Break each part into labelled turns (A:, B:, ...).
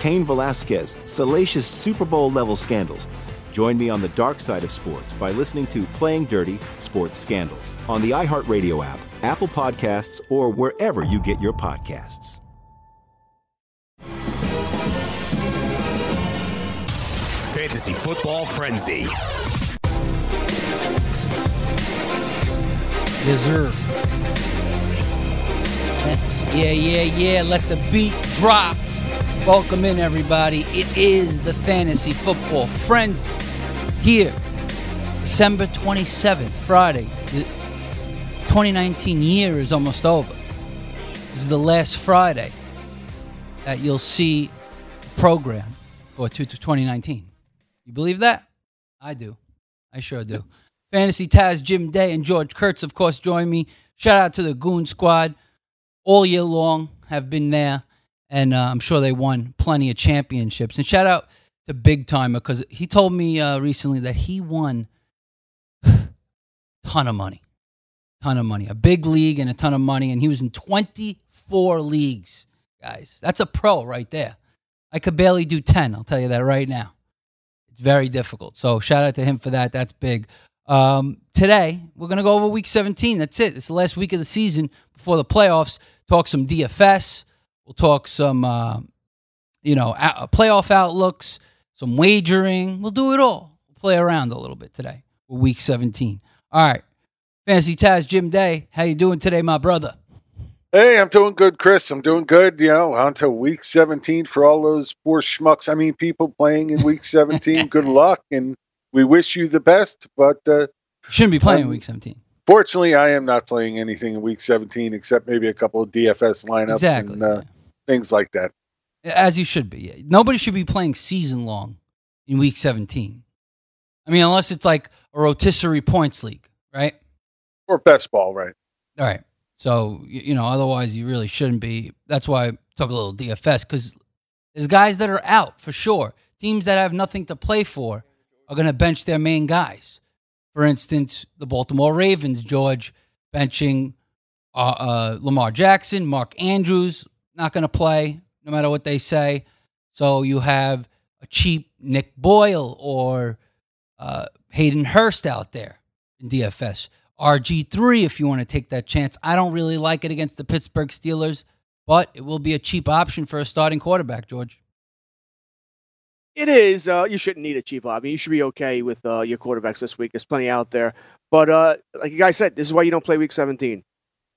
A: Cain Velasquez, salacious Super Bowl level scandals. Join me on the dark side of sports by listening to Playing Dirty Sports Scandals on the iHeartRadio app, Apple Podcasts, or wherever you get your podcasts.
B: Fantasy Football Frenzy.
C: Yes, sir. Yeah, yeah, yeah. Let the beat drop. Welcome in, everybody. It is the Fantasy Football Frenzy here, December 27th, Friday. The 2019 year is almost over. This is the last Friday that you'll see program for 2019. You believe that? I do. I sure do. Fantasy Taz, Jim Day, and George Kurtz, of course, join me. Shout out to the Goon Squad. All year long have been there, and uh, I'm sure they won plenty of championships. And shout out to Big Timer because he told me uh, recently that he won a ton of money, ton of money, a big league and a ton of money, and he was in 24 leagues, guys. That's a pro right there. I could barely do 10. I'll tell you that right now. It's very difficult. So shout out to him for that. That's big. Um, today we're gonna go over Week 17. That's it. It's the last week of the season before the playoffs. Talk some DFS. We'll talk some, uh, you know, a- playoff outlooks, some wagering. We'll do it all. We'll play around a little bit today. for Week 17. All right. Fantasy Taz, Jim Day. How you doing today, my brother?
D: Hey, I'm doing good, Chris. I'm doing good. You know, on to week 17 for all those poor schmucks. I mean, people playing in week 17. good luck, and we wish you the best. But uh,
C: Shouldn't be playing
D: Um,
C: Week 17.
D: fortunately, I am not playing anything in week 17 except maybe a couple of DFS lineups
C: Exactly.
D: and uh, things like that.
C: As you should be. Nobody should be playing season long in week 17. I mean, unless it's like a rotisserie points league, right?
D: Or best ball, right?
C: All right. So, you know, otherwise you really shouldn't be. That's why I took a little DFS because there's guys that are out for sure. Teams that have nothing to play for are going to bench their main guys. For instance, the Baltimore Ravens, George, benching uh, uh, Lamar Jackson, Mark Andrews, not going to play no matter what they say. So you have a cheap Nick Boyle or uh, Hayden Hurst out there in DFS. RG3 if you want to take that chance. I don't really like it against the Pittsburgh Steelers, but it will be a cheap option for a starting quarterback, George.
E: It is. Uh, you shouldn't need a cheap mean, you should be okay with uh, your quarterbacks this week. There's plenty out there. But uh, like you guys said, this is why you don't play Week 17.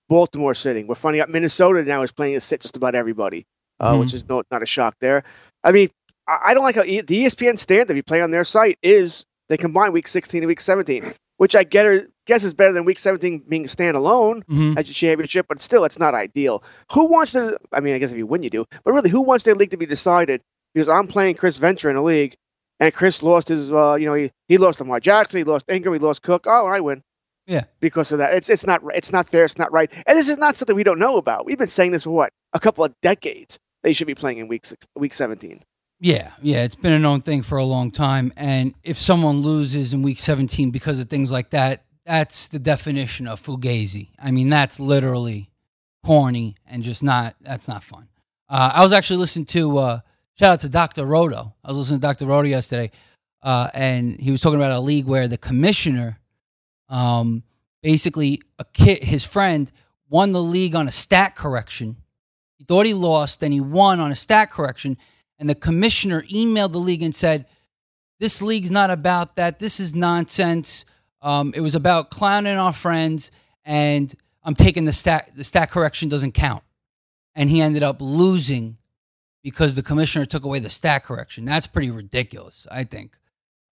E: Baltimore sitting. We're finding out Minnesota now is playing to sit just about everybody, uh,
C: Mhm.
E: which is no, not a shock there. I mean, I, I don't like how e- the ESPN standard you play on their site is they combine Week 16 and Week 17, which I get are, guess is better than Week 17 being standalone
C: Mhm.
E: as your championship, but still, it's not ideal. Who wants to? I mean, I guess if you win, you do. But really, who wants their league to be decided? Because I'm playing Chris Ventura in a league, and Chris lost his. Uh, you know, he, he lost Lamar Jackson, he lost Ingram, he lost Cook. Oh, I win
C: Yeah.
E: because of that. It's it's not it's not fair. It's not right. And this is not something we don't know about. We've been saying this for what a couple of decades. They should be playing in week six, week 17.
C: Yeah, yeah, it's been a known thing for a long time. And if someone loses in week 17 because of things like that, that's the definition of fugazi. I mean, that's literally corny and just not, that's not fun. Uh, I was actually listening to, uh, shout out to Dr. Roto. I was listening to Dr. Roto yesterday, uh, and he was talking about a league where the commissioner, um, basically, a kid, his friend, won the league on a stat correction. He thought he lost, then he won on a stat correction and the commissioner emailed the league and said, "This league's not about that. This is nonsense. Um, it was about clowning our friends, and I'm taking the stat. The stat correction doesn't count." And he ended up losing because the commissioner took away the stat correction. That's pretty ridiculous, I think.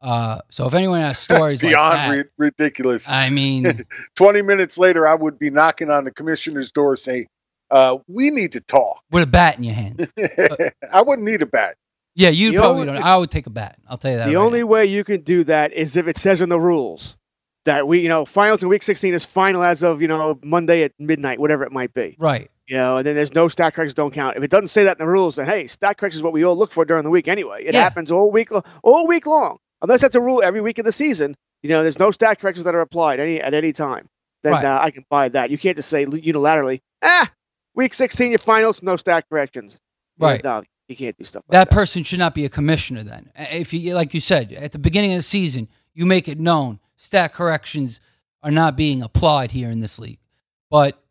C: Uh, so if anyone has stories
D: That's beyond
C: like that,
D: ri- ridiculous.
C: I mean,
D: 20 minutes later, I would be knocking on the commissioner's door saying, uh, we need to talk.
C: with a bat in your hand,
D: I wouldn't need a bat.
C: yeah, you probably
E: only-
C: don't. I would take a bat. I'll tell you that.
E: The
C: right
E: only
C: now.
E: way you can do that is if it says in the rules that we, you know, finals in week 16 is final as of, you know, Monday at midnight, whatever it might be.
C: right.
E: You know, and then there's no stat corrections don't count. If it doesn't say that in the rules, then hey, stat corrections is what we all look for during the week anyway. It
C: Yeah.
E: happens all week, all week long. Unless that's a rule every week of the season, you know, there's no stat corrections that are applied any at any time. Then
C: Right.
E: uh, I can buy that. You can't just say unilaterally, ah, week 16 your finals, no stat corrections.
C: Right.
E: no, you can't do stuff like
C: that
E: that.
C: person should not be a commissioner then. If you like you said at the beginning of the season, you make it known stat corrections are not being applied here in this league. But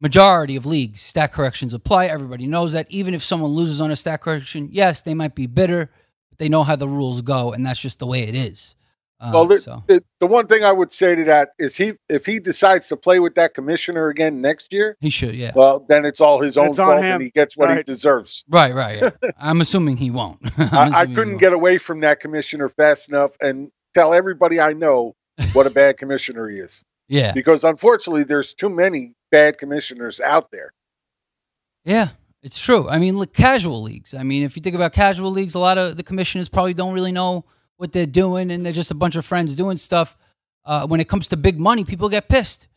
C: majority of leagues, stat corrections apply. Everybody knows that. Even if someone loses on a stat correction, yes, they might be bitter, but they know how the rules go, and that's just the way it is. Uh,
D: well, the,
C: so
D: the, the one thing I would say to that is he, if he decides to play with that commissioner again next year,
C: he should, yeah.
D: well, then it's all his own
E: It's
D: fault and he gets what he deserves.
C: right, right. Yeah. I'm assuming he won't. I'm
D: I, I
C: assuming he
D: couldn't
C: won't.
D: get away from that commissioner fast enough and tell everybody I know what a bad commissioner he is.
C: Yeah,
D: Because unfortunately, there's too many bad commissioners out there.
C: Yeah, it's true. I mean, look, casual leagues. I mean, if you think about casual leagues, a lot of the commissioners probably don't really know what they're doing, and they're just a bunch of friends doing stuff. Uh, when it comes to big money, people get pissed.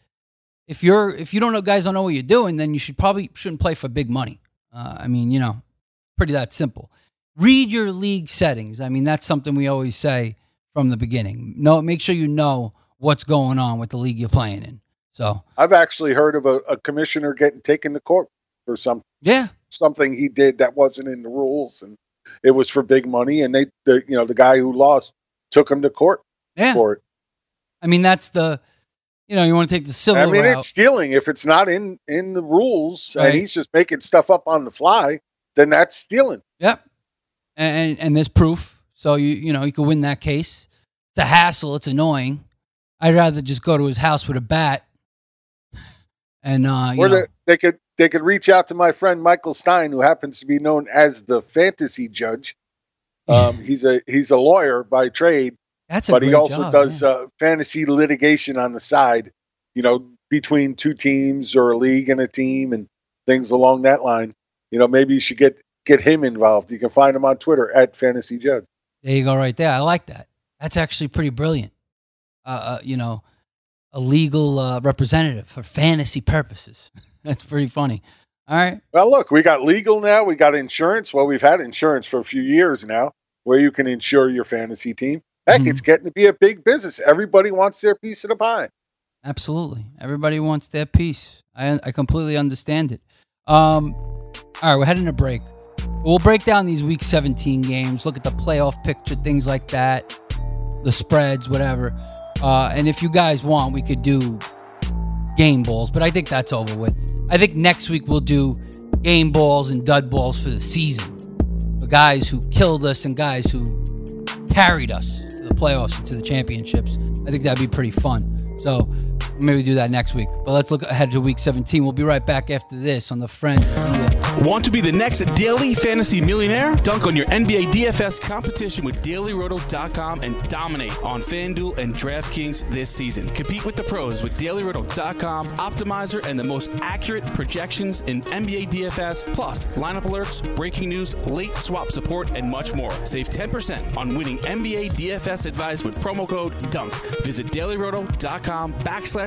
C: If you're if you don't know guys don't know what you're doing, then you should probably shouldn't play for big money. Uh, I mean, you know, pretty that simple. Read your league settings. I mean, that's something we always say from the beginning. No, make sure you know what's going on with the league you're playing in. So
D: I've actually heard of a, a commissioner getting taken to court for some
C: yeah,
D: something he did that wasn't in the rules, and it was for big money. And they, the you know, the guy who lost took him to court
C: yeah.
D: for it.
C: I mean, that's the you know you want to take the civil
D: I mean,
C: route.
D: it's stealing if it's not in in the rules,
C: Right.
D: and he's just making stuff up on the fly. Then that's stealing.
C: Yep. And and there's proof. So you you know, you could win that case. It's a hassle, it's annoying. I'd rather just go to his house with a bat. And uh you
D: or
C: know,
D: they, they could they could reach out to my friend Michael Stein, who happens to be known as the fantasy judge. Um, he's a he's a lawyer by trade,
C: that's a
D: but he also
C: job,
D: does
C: yeah.
D: uh, fantasy litigation on the side. You know, between two teams or a league and a team and things along that line. You know, maybe you should get get him involved. You can find him on Twitter at fantasy judge.
C: There you go right there. I like that. That's actually pretty brilliant. Uh, uh you know, a legal uh, representative for fantasy purposes. that's pretty funny. All right.
D: Well, look, we got legal now. We got insurance. Well, we've had insurance for a few years now, where you can insure your fantasy team. Heck,
C: Mhm.
D: it's getting to be a big business. Everybody wants their piece of the pie.
C: Absolutely. Everybody wants their piece. I I completely understand it. Um, all right, we're heading to break. We'll break down these week 17 games, look at the playoff picture, things like that, the spreads, whatever. Uh, and if you guys want, we could do game balls, but I think that's over with. I think next week we'll do game balls and dud balls for the season. The guys who killed us and guys who carried us to the playoffs and to the championships. I think that'd be pretty fun. So maybe do that next week. But let's look ahead to week 17. We'll be right back after this on the Frenzy.
B: Want to be the next daily fantasy millionaire? Dunk on your NBA DFS competition with dailyroto.com and dominate on FanDuel and DraftKings this season. Compete with the pros with dailyroto.com, optimizer, and the most accurate projections in NBA DFS, plus lineup alerts, breaking news, late swap support, and much more. Save 10% on winning NBA DFS advice with promo code DUNK. Visit dailyroto.com backslash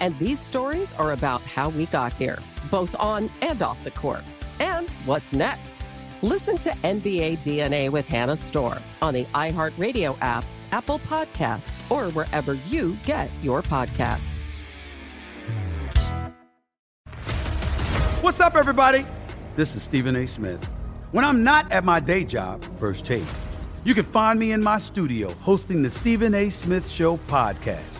F: And these stories are about how we got here, both on and off the court. And what's next? Listen to NBA DNA with Hannah Storm on the iHeartRadio app, Apple Podcasts, or wherever you get your podcasts.
G: What's up, everybody? This is Stephen A. Smith. When I'm not at my day job, First Take, you can find me in my studio hosting the Stephen A. Smith Show podcast.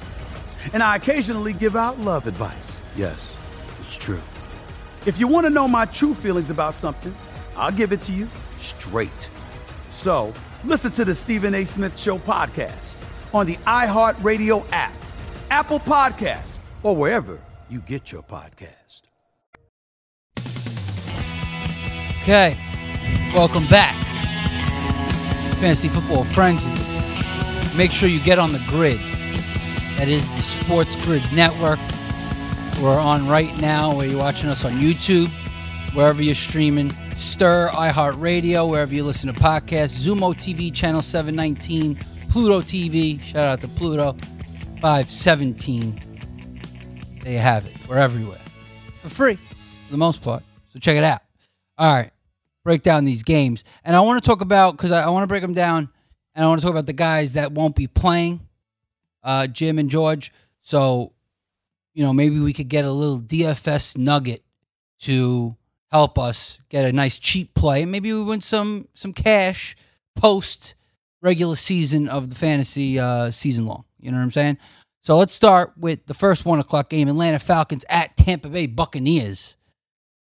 G: And I occasionally give out love advice. Yes, it's true. If you want to know my true feelings about something, I'll give it to you straight. So listen to the Stephen A. Smith Show podcast on the iHeartRadio app, Apple Podcasts, or wherever you get your podcast.
C: Okay, welcome back. Fantasy Football Frenzy. Make sure you get on the grid. That is the Sports Grid Network. We're on right now where you're watching us on YouTube, wherever you're streaming. Stir, iHeartRadio, wherever you listen to podcasts. Xumo TV, channel 719. Pluto TV, shout out to Pluto. 517. There you have it. We're everywhere. For free, for the most part. So check it out. All right. Break down these games. And I want to talk about, because I, I want to break them down, and I want to talk about the guys that won't be playing uh, Jim and George. So, you know, maybe we could get a little DFS nugget to help us get a nice cheap play. Maybe we win some some cash post regular season of the fantasy uh, season long. You know what I'm saying? So let's start with the first one o'clock game: Atlanta Falcons at Tampa Bay Buccaneers.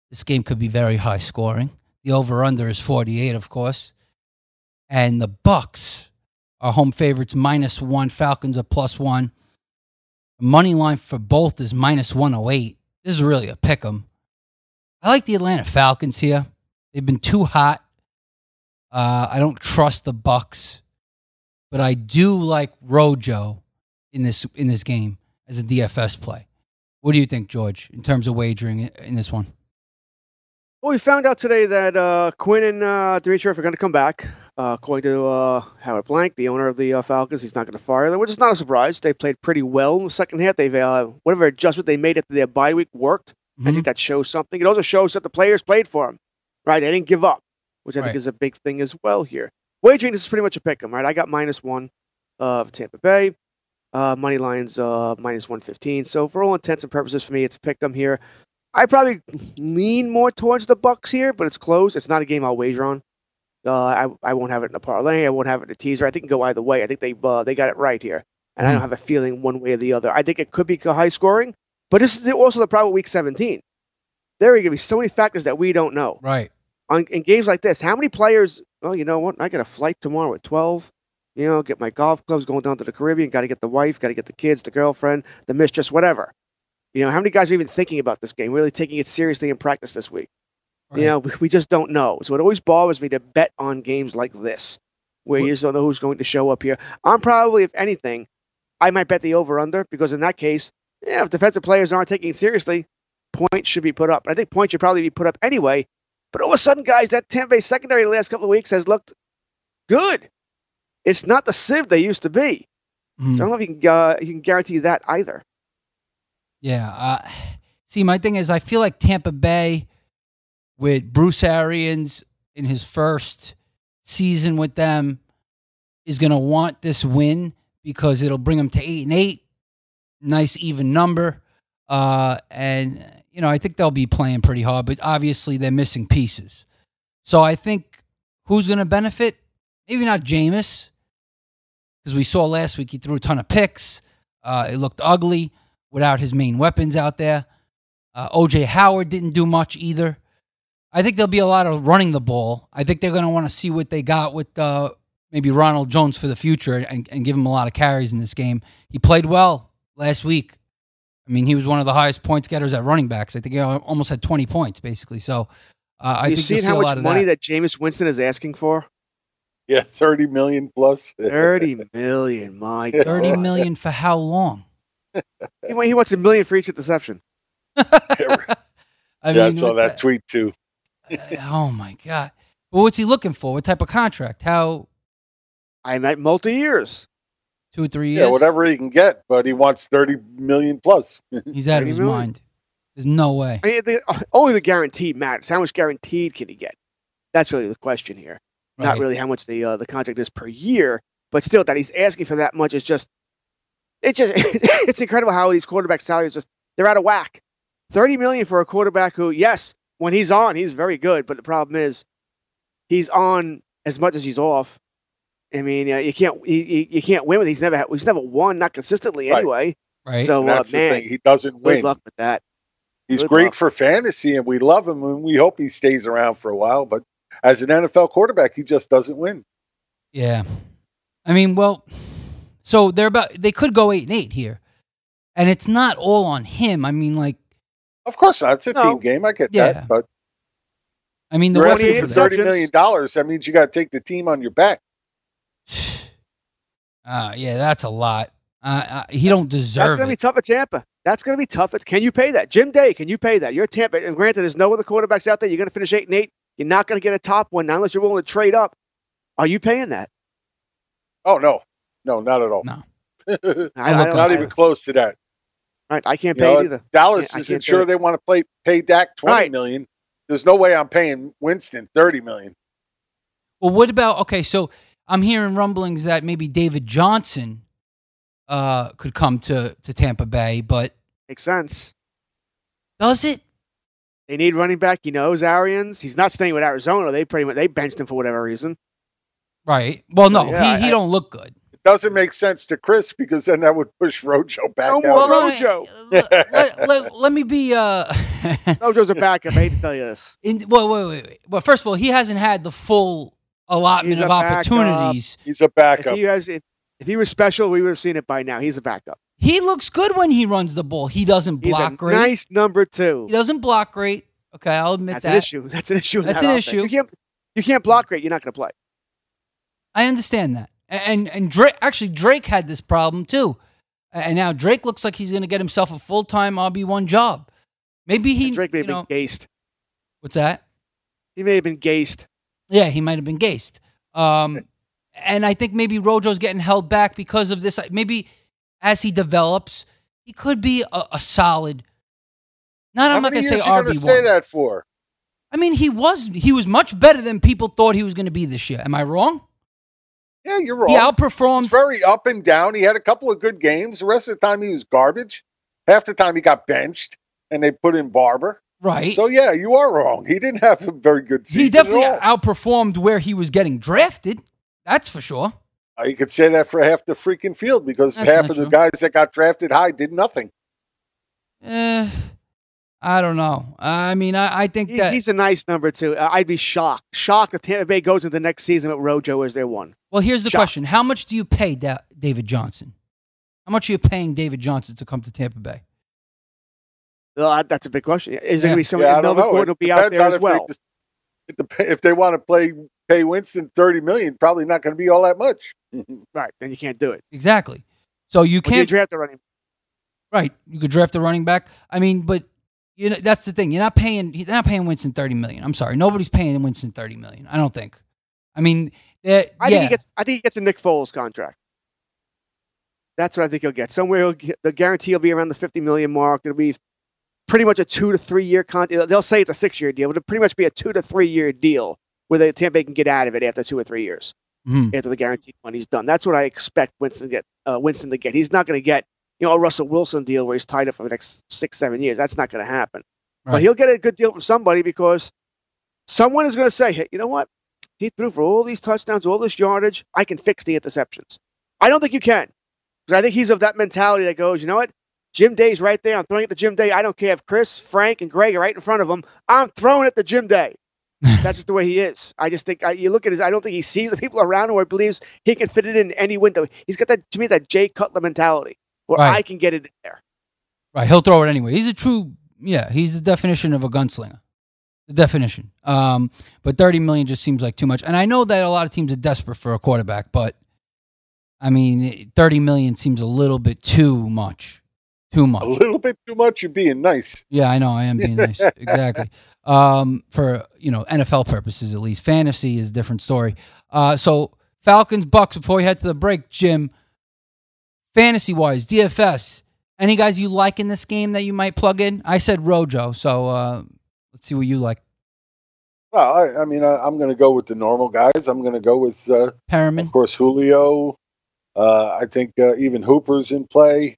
C: This game could be very high scoring. The over under is 48, of course, and the Bucks are home favorites minus one. Falcons are plus one. Money line for both is minus 108. This is really a pick 'em. I like the Atlanta Falcons here. They've been too hot. Uh, I don't trust the Bucks, but I do like Rojo in this in this game as a DFS play. What do you think, George, in terms of wagering in this one?
E: Well, we found out today that uh, Quinn and uh, Dimitroff are going to come back. Uh, according to uh, Howard Blank, the owner of the uh, Falcons, he's not going to fire them, which is not a surprise. They played pretty well in the second half. They've uh, whatever adjustment they made after their bye week worked. I
C: Mm-hmm.
E: think that shows something. It also shows that the players played for them, right? They didn't give up, which I
C: Right.
E: think is a big thing as well here. Wagering this is pretty much a pick 'em, right? I got minus one uh, of Tampa Bay. Uh, money lines uh, minus 115. So for all intents and purposes, for me, it's a pick 'em here. I probably lean more towards the Bucks here, but it's close. It's not a game I'll wager on. Uh, I I won't have it in a parlay. I won't have it in a teaser. I think it can go either way. I think they uh, they got it right here, and I don't
C: Mm.
E: have a feeling one way or the other. I think it could be high scoring, but this is also the problem with Week 17. There are going to be so many factors that we don't know.
C: Right.
E: on in games like this, how many players? Oh, you know what? I got a flight tomorrow at twelve. You know, get my golf clubs going down to the Caribbean. Got to get the wife. Got to get the kids, the girlfriend, the mistress, whatever. You know, how many guys are even thinking about this game, really taking it seriously in practice this week? You know, we, just don't know. So it always bothers me to bet on games like this, where you just don't know who's going to show up here. I'm probably, if anything, I might bet the over under because in that case, yeah, if defensive players aren't taking it seriously, points should be put up. I think points should probably be put up anyway. But all of a sudden, guys, that Tampa Bay secondary the last couple of weeks has looked good. It's not the sieve they used to be.
C: Mhm.
E: I don't know if you can uh, you can guarantee that either.
C: Yeah. Uh, see, my thing is, I feel like Tampa Bay with Bruce Arians in his first season with them is going to want this win because it'll bring them to eight and eight, nice even number. Uh, and you know, I think they'll be playing pretty hard, but obviously they're missing pieces. So I think who's going to benefit? Maybe not Jameis, because we saw last week he threw a ton of picks. Uh, it looked ugly without his main weapons out there. Uh, OJ Howard didn't do much either. I think there'll be a lot of running the ball. I think they're going to want to see what they got with uh, maybe Ronald Jones for the future and, and give him a lot of carries in this game. He played well last week. I mean, he was one of the highest points getters at running backs. I think he almost had 20 points, basically. So uh, I
E: you
C: think you'll see
E: how
C: a
E: much
C: lot of
E: money
C: that.
E: that. Jameis Winston is asking for?
D: Yeah, thirty million plus.
E: Thirty million, my God.
C: 30 million for how long?
E: He, he wants a million for each interception.
C: I
D: yeah, I saw
C: what
D: that tweet too.
C: oh my god! Well, what's he looking for? What type of contract? How
E: I meant multi years.
C: two or three years?
D: Yeah, whatever he can get, but he wants thirty million plus.
C: He's out of his
E: million.
C: mind. There's no way.
E: I mean, the, only the guaranteed matters. How much guaranteed can he get? That's really the question here. Not really how much the uh, the contract is per year, but still that he's asking for that much is just it just it's incredible how these quarterback salaries just they're out of whack. Thirty million for a quarterback who, yes, when he's on, he's very good, but the problem is he's on as much as he's off. I mean, yeah, you can't you, you, you can't win with. He's never he's never won, not consistently
D: Right.
E: anyway.
C: Right.
E: So
D: And
E: uh,
D: that's the
E: man,
D: thing. He doesn't
E: good
D: win.
E: luck with that.
D: He's
E: Good
D: great
E: luck.
D: for fantasy, and we love him, and we hope he stays around for a while. But as an NFL quarterback, he just doesn't win.
C: Yeah. I mean, well, so they're about they could go eight and eight here, and it's not all on him. I mean, like,
D: Of course not. It's a
E: No.
D: team game. I get
C: Yeah.
D: that. But
C: I mean, the
D: you're
C: rest
D: asking for
E: eight
D: thirty
E: interceptions.
D: million dollars. That means you got to take the team on your back.
C: Uh, yeah, that's a lot. Uh, uh, he don't deserve.
E: That's going to be tough at Tampa. That's going to be tough. At, can you pay that? Jim Day, can you pay that? You're Tampa. And granted, there's no other quarterbacks out there. You're going to finish 8 and 8. You're not going to get a top one now unless you're willing to trade up. Are you paying that?
D: Oh no, no, not at all.
C: No.
E: I,
C: look
E: I, don't-
D: not
E: I-
D: even close to that.
E: Right, I can't
D: You
E: pay
D: know,
E: it either.
D: Dallas isn't sure they want to play pay Dak twenty
E: Right.
D: million. There's no way I'm paying Winston thirty million.
C: Well, what about okay? So I'm hearing rumblings that maybe David Johnson uh, could come to to Tampa Bay, but
E: Makes sense.
C: does it?
E: They need running back. He knows Arians. He's not staying with Arizona. They pretty much they benched him for whatever reason.
C: Right. Well,
E: So,
C: no,
E: yeah,
C: he, he
E: I-
C: don't look good.
D: It doesn't make sense to Chris because then that would push Rojo back
E: No
D: out.
C: Well,
E: Rojo.
C: let, let- let- let me be. Uh,
E: Rojo's a backup. I hate to tell you this.
C: in, well, wait, wait, wait. Well, first of all, he hasn't had the full allotment
E: He's
C: of
E: a backup.
C: opportunities.
D: He's a
E: If
D: backup.
E: he, has, if, if he was special, we would have seen it by now. He's a backup.
C: He looks good when he runs the ball. He doesn't
E: He's
C: block
E: a
C: great.
E: nice number two.
C: He doesn't block great. Okay, I'll admit
E: That's
C: that.
E: an issue. That's an issue.
C: That's
E: that
C: an
E: offense.
C: issue.
E: You can't you can't block great. You're not going to play.
C: I understand that. And and Drake actually Drake had this problem too. And now Drake looks like he's going to get himself a full time RB one job. Maybe he.
E: Drake may have been
C: know,
E: gazed.
C: what's that?
E: He may have been gazed.
C: Yeah, he might have been gazed. Um, and I think maybe Rojo's getting held back because of this. Maybe as he develops, he could be a, a solid. Not
D: How
C: I'm not going to say
D: years you say that for?
C: I mean, he was he was much better than people thought he was going to be this year. Am I wrong?
D: Yeah, you're wrong.
C: He
D: He's
C: outperformed.
D: very up and down. He had a couple of good games. The rest of the time, he was garbage. Half the time, he got benched, and they put in Barber.
C: Right.
D: So yeah, you are wrong. He didn't have a very good season.
C: he definitely outperformed where he was getting drafted. That's for sure.
D: Uh, You could say that for half the freaking field because
C: That's
D: half of the guys that got drafted high did nothing.
C: Uh, I don't know. I mean, I, I think
E: He-
C: that.
E: he's a nice number too. Uh, I'd be shocked, shocked if Tampa Bay goes into the next season with Rojo as their one.
C: Well, here's the
E: Shocked.
C: question: How much do you pay da- David Johnson? How much are you paying David Johnson to come to Tampa Bay?
E: Well, that's a big question. Is there going to be some?
D: Yeah, I
E: and Melvin. Gordon will be out there
D: on
E: as
D: if
E: well.
D: They, just- if they want to play pay Winston thirty million, probably not going to be all that much.
E: right, then you can't do it.
C: Exactly. So you can't
E: draft the running.
C: right. You could draft the running back. I mean, but you know that's the thing. You're not paying. You're not paying Winston thirty million. I'm sorry. Nobody's paying Winston thirty million. I don't think. I mean, they're-
E: I
C: yeah.
E: think he gets. I think he gets a Nick Foles contract. That's what I think he'll get. Somewhere he'll get, the guarantee will be around the fifty million mark. It'll be pretty much a two to three year contract. They'll say it's a six year deal, but it'll pretty much be a two to three year deal where the Tampa Bay can get out of it after two or three years
C: Mhm.
E: after the guaranteed money's done. That's what I expect Winston to get. Uh, Winston to get. He's not going to get you know a Russell Wilson deal where he's tied up for the next six seven years. That's not going to happen. But he'll get a good deal from somebody because someone is going to say, hey, you know what? He threw for all these touchdowns, all this yardage. I can fix the interceptions. I don't think you can. Because I think he's of that mentality that goes, you know what? Jim Day's right there. I'm throwing it to Jim Day. I don't care if Chris, Frank, and Greg are right in front of him. I'm throwing it to Jim Day. That's just the way he is. I just think I, you look at his. I don't think he sees the people around him or believes he can fit it in any window. He's got that to me that Jay Cutler mentality where
C: Right.
E: I can get it in there.
C: Right, he'll throw it anyway. He's a true, yeah, he's the definition of a gunslinger. The definition. Um, but 30 million just seems like too much. And I know that a lot of teams are desperate for a quarterback, but I mean, 30 million seems a little bit too much. Too much.
D: A little bit too much. You're being nice.
C: Yeah, I know. I am being nice. Exactly. Um, for you know NFL purposes, at least. Fantasy is a different story. Uh, so Falcons Bucks. Before we head to the break, Jim. Fantasy wise, DFS. Any guys you like in this game that you might plug in? I said Rojo, so uh, let's see what you like.
D: Well, I, I mean, I, I'm going to go with the normal guys. I'm going to go with, uh,
C: Perriman.
D: of course, Julio. Uh, I think uh, even Hooper's in play.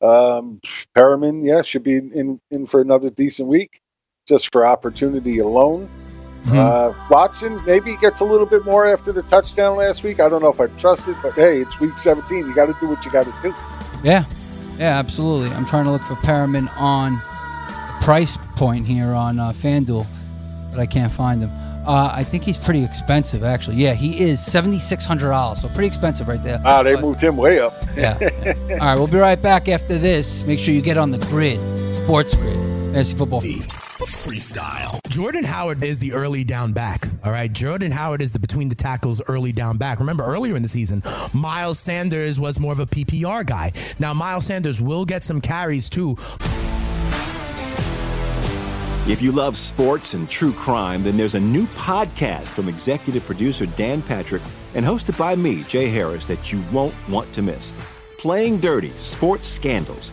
D: Um, Perriman, yeah, should be in, in for another decent week, just for opportunity alone.
C: Mm-hmm.
D: Uh, Watson maybe gets a little bit more after the touchdown last week. I don't know if I trust it, but hey, it's week 17. You got to do what you got to do.
C: Yeah, yeah, absolutely. I'm trying to look for Perriman on the price point here on uh, FanDuel, but I can't find him. Uh, I think he's pretty expensive, actually. Yeah, he is seventy six hundred dollars, so pretty expensive right there.
D: Ah, they
C: But-
D: moved him way up.
C: Yeah. All right, we'll be right back after this. Make sure you get on the grid, Sports Grid, fantasy football.
H: Freestyle. Jordan Howard is the early down back. All right. Jordan Howard is the between the tackles early down back. Remember earlier in the season, Miles Sanders was more of a PPR guy. Now, Miles Sanders will get some carries too.
A: If you love sports and true crime, then there's a new podcast from executive producer Dan Patrick and hosted by me, Jay Harris, that you won't want to miss. Playing Dirty Sports Scandals.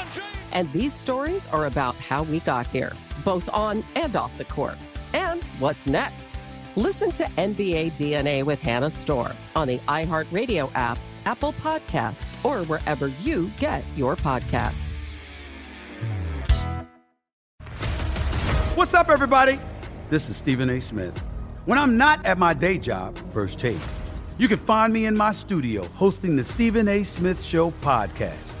F: And these stories are about how we got here, both on and off the court. And what's next? Listen to NBA DNA with Hannah Storm on the iHeartRadio app, Apple Podcasts, or wherever you get your podcasts.
G: What's up, everybody? This is Stephen A. Smith. When I'm not at my day job, First Take, you can find me in my studio hosting the Stephen A. Smith Show podcast.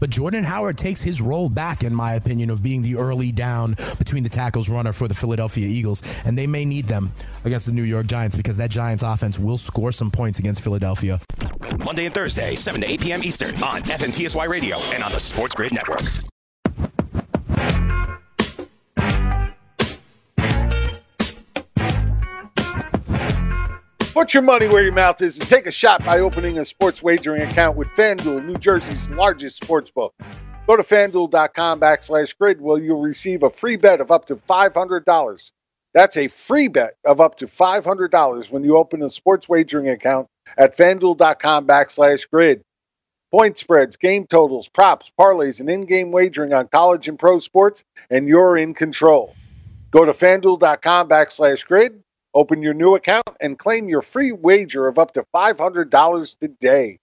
H: But Jordan Howard takes his role back, in my opinion, of being the early down between the tackles runner for the Philadelphia Eagles. And they may need them against the New York Giants because that Giants offense will score some points against Philadelphia.
I: Monday and Thursday, 7 to 8 p.m. Eastern on FNTSY Radio and on the Sports Grid Network.
D: Put your money where your mouth is and take a shot by opening a sports wagering account with FanDuel, New Jersey's largest sports book. Go to fanduel.com backslash grid where you'll receive a free bet of up to $500. That's a free bet of up to $500 when you open a sports wagering account at fanduel.com backslash grid. Point spreads, game totals, props, parlays, and in game wagering on college and pro sports, and you're in control. Go to fanduel.com backslash grid Open your new account and claim your free wager of up to $500 today.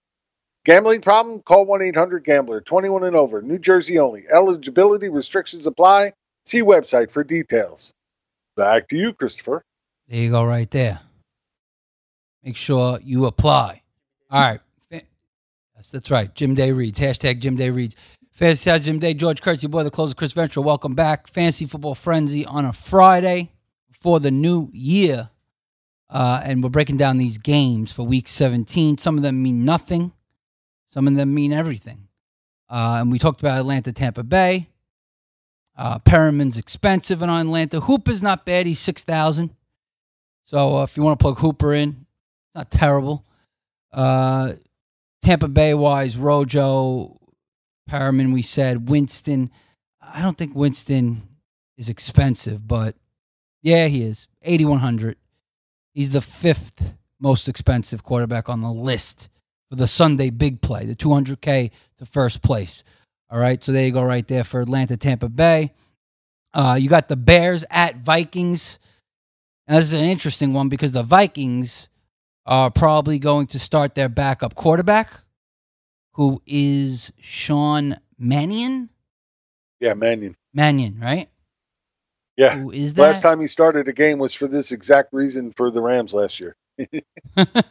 D: Gambling problem? Call 1 800 Gambler, 21 and over, New Jersey only. Eligibility restrictions apply. See website for details. Back to you, Christopher.
C: There you go, right there. Make sure you apply. All right. Yes, that's right. Jim Day reads. Hashtag Jim Day reads. Fantasy Jim Day, George Kurtz, your boy, the closer, Chris Ventura. Welcome back. Fancy Football Frenzy on a Friday for the new year. Uh, and we're breaking down these games for week 17. Some of them mean nothing, some of them mean everything. Uh, and we talked about Atlanta, Tampa Bay. Uh, Perriman's expensive in Atlanta. Hooper's not bad. He's 6000 So uh, if you want to plug Hooper in, it's not terrible. Uh, Tampa Bay wise, Rojo, Perriman, we said. Winston. I don't think Winston is expensive, but yeah, he is. 8,100. He's the fifth most expensive quarterback on the list for the Sunday big play, the 200K to first place. All right, so there you go, right there for Atlanta, Tampa Bay. Uh, you got the Bears at Vikings. And this is an interesting one because the Vikings are probably going to start their backup quarterback, who is Sean Mannion.
D: Yeah, Mannion.
C: Mannion, right?
D: Yeah.
C: Who is that?
D: Last time he started a game was for this exact reason for the Rams last year.
C: there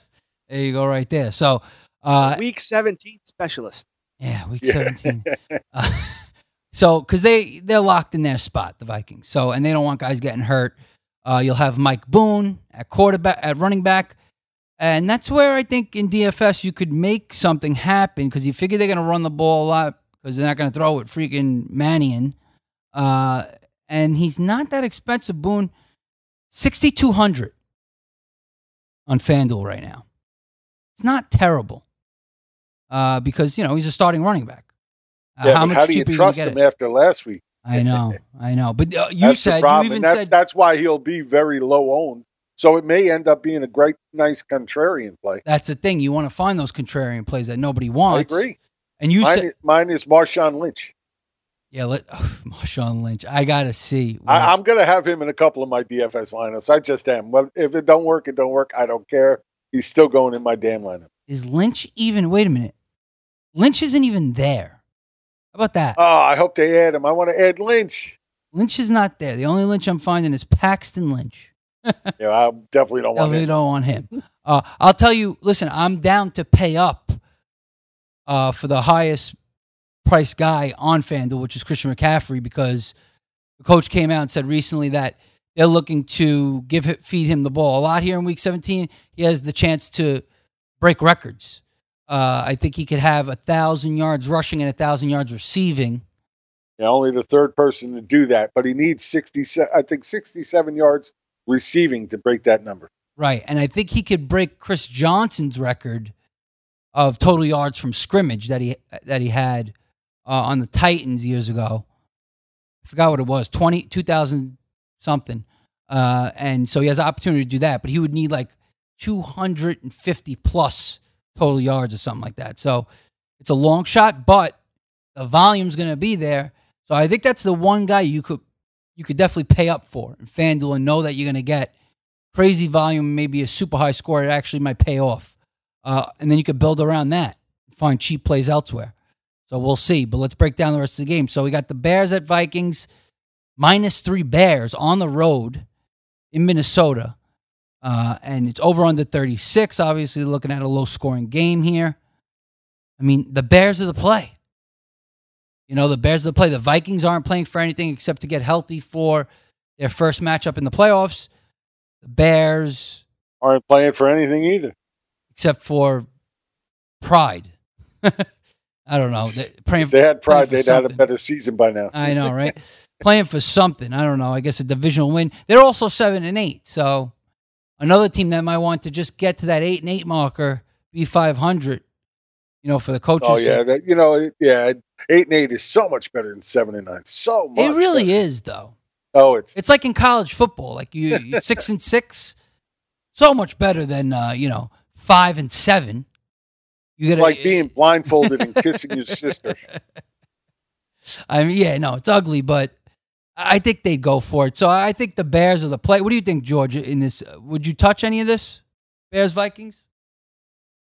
C: you go, right there. So, uh,
E: week 17 specialist.
C: Yeah, week yeah. 17. uh, so, because they they're locked in their spot, the Vikings. So, and they don't want guys getting hurt. Uh, you'll have Mike Boone at quarterback, at running back, and that's where I think in DFS you could make something happen because you figure they're going to run the ball a lot because they're not going to throw it freaking Mannion. Uh, and he's not that expensive. Boone, sixty two hundred on FanDuel right now. It's not terrible uh, because you know he's a starting running back.
D: Uh, yeah, how much how do you trust him it? after last week?
C: I know, I know. But uh, you that's said you even
D: that's,
C: said
D: that's why he'll be very low owned. So it may end up being a great, nice contrarian play.
C: That's the thing. You want to find those contrarian plays that nobody wants.
D: I agree.
C: And you
D: mine
C: said
D: is, mine is Marshawn Lynch.
C: Yeah, let oh, Marshawn Lynch. I gotta see.
D: I, am gonna have him in a couple of my DFS lineups. I just am. Well, if it don't work, it don't work. I don't care. He's still going in my damn lineup.
C: Is Lynch even? Wait a minute. Lynch isn't even there. How about that?
D: Oh, I hope they add him. I want to add Lynch.
C: Lynch is not there. The only Lynch I'm finding is Paxton Lynch.
D: yeah, I definitely don't want.
C: Definitely
D: him.
C: don't want him. Uh, I'll tell you. Listen, I'm down to pay up uh, for the highest price guy on FanDuel, which is Christian McCaffrey, because the coach came out and said recently that they're looking to give feed him the ball a lot here in Week 17. He has the chance to break records. Uh, I think he could have a thousand yards rushing and a thousand yards receiving.
D: Yeah, only the third person to do that, but he needs sixty. I think sixty-seven yards receiving to break that number.
C: Right, and I think he could break Chris Johnson's record of total yards from scrimmage that he that he had uh, on the Titans years ago. I forgot what it was, 20, 2000 something. Uh, and so he has the opportunity to do that, but he would need like 250 plus total yards or something like that. So it's a long shot, but the volume's going to be there. So I think that's the one guy you could you could definitely pay up for in FanDuel and know that you're going to get crazy volume, maybe a super high score. It actually might pay off, uh, and then you could build around that, find cheap plays elsewhere. So we'll see. But let's break down the rest of the game. So we got the Bears at Vikings, minus three Bears on the road in Minnesota. Uh, and it's over under 36. Obviously, looking at a low scoring game here. I mean, the Bears are the play. You know, the Bears are the play. The Vikings aren't playing for anything except to get healthy for their first matchup in the playoffs. The Bears
D: aren't playing for anything either,
C: except for pride. I don't know. They, praying,
D: they had pride, they'd
C: something.
D: had a better season by now.
C: I know, right? playing for something. I don't know. I guess a divisional win. They're also seven and eight, so another team that might want to just get to that eight and eight marker, be five hundred. You know, for the coaches.
D: Oh yeah, that, you know, yeah, eight and eight is so much better than seven and nine. So much.
C: It really
D: better.
C: is, though.
D: Oh, it's
C: it's like in college football. Like you, you six and six, so much better than uh, you know five and seven. You
D: it's like being blindfolded and kissing your sister.
C: I mean, yeah, no, it's ugly, but I think they'd go for it. So I think the Bears are the play. What do you think, George? In this, would you touch any of this? Bears Vikings.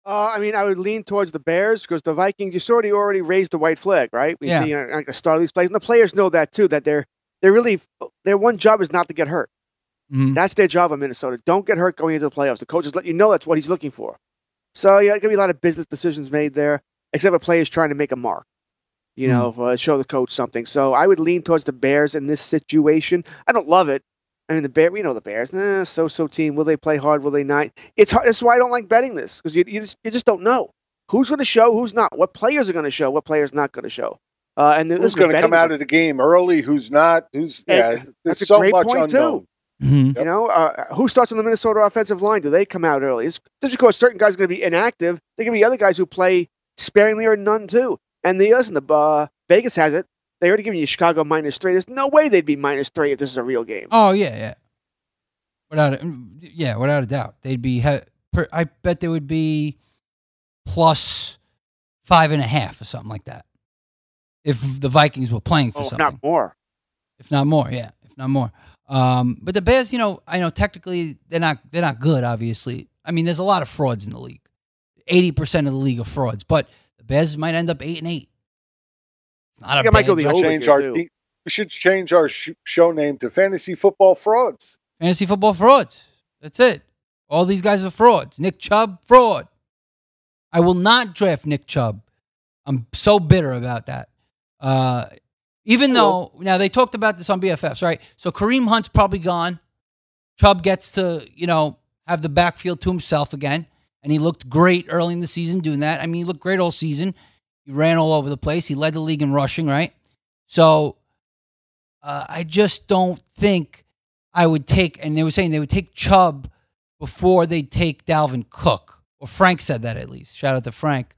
E: Uh, I mean, I would lean towards the Bears because the Vikings. You sort of already raised the white flag, right? We
C: Yeah.
E: see uh, like the start of these plays, and the players know that too. That they're they're really their one job is not to get hurt.
C: Mhm.
E: That's their job in Minnesota. Don't get hurt going into the playoffs. The coaches let you know that's what he's looking for. So yeah, gonna be a lot of business decisions made there, except for players trying to make a mark. You know, uh, show the coach something. So I would lean towards the Bears in this situation. I don't love it. I mean, the Bear, we know the Bears. Eh, so-so team. Will they play hard? Will they not? It's hard. That's why I don't like betting this because you, you just you just don't know who's going to show, who's not, what players are going to show, what players not going to show. Uh, and
D: Who's going to come out of the game early? Who's not? Who's yeah?
E: And
D: There's
E: that's a
D: so
E: great
D: much
E: point,
D: unknown.
E: too.
C: Mm-hmm.
E: You know, uh, who starts on the Minnesota offensive line? Do they come out early? It's just because certain guys are going to be inactive. There can be other guys who play sparingly or none too. And the listen, the uh, Vegas has it. They already given you Chicago minus three. There's no way they'd be minus three if this is a real game.
C: Oh yeah, yeah. Without a, yeah, without a doubt, they'd be. per- I bet they would be plus five and a half or something like that. If the Vikings were playing for
E: Oh, if
C: something,
E: not more.
C: if not more, yeah, if not more. Um, but the Bears, you know, I know technically they're not they're not good. Obviously, I mean, there's a lot of frauds in the league. Eighty percent of the league are frauds, but the Bears might end up eight and eight. It's not a
E: think I might
C: bad
E: over
D: Change our de- we should change our sh- show name to Fantasy Football Frauds.
C: Fantasy football frauds. That's it. All these guys are frauds. Nick Chubb, fraud. I will not draft Nick Chubb. I'm so bitter about that. Uh, even though now they talked about this on BFFs, right? So Kareem Hunt's probably gone. Chubb gets to you know have the backfield to himself again, and he looked great early in the season doing that. I mean, he looked great all season. He ran all over the place. He led the league in rushing, right? So uh, I just don't think I would take, and they were saying they would take Chubb before they take Dalvin Cook. Or Frank said that at least. Shout out to Frank.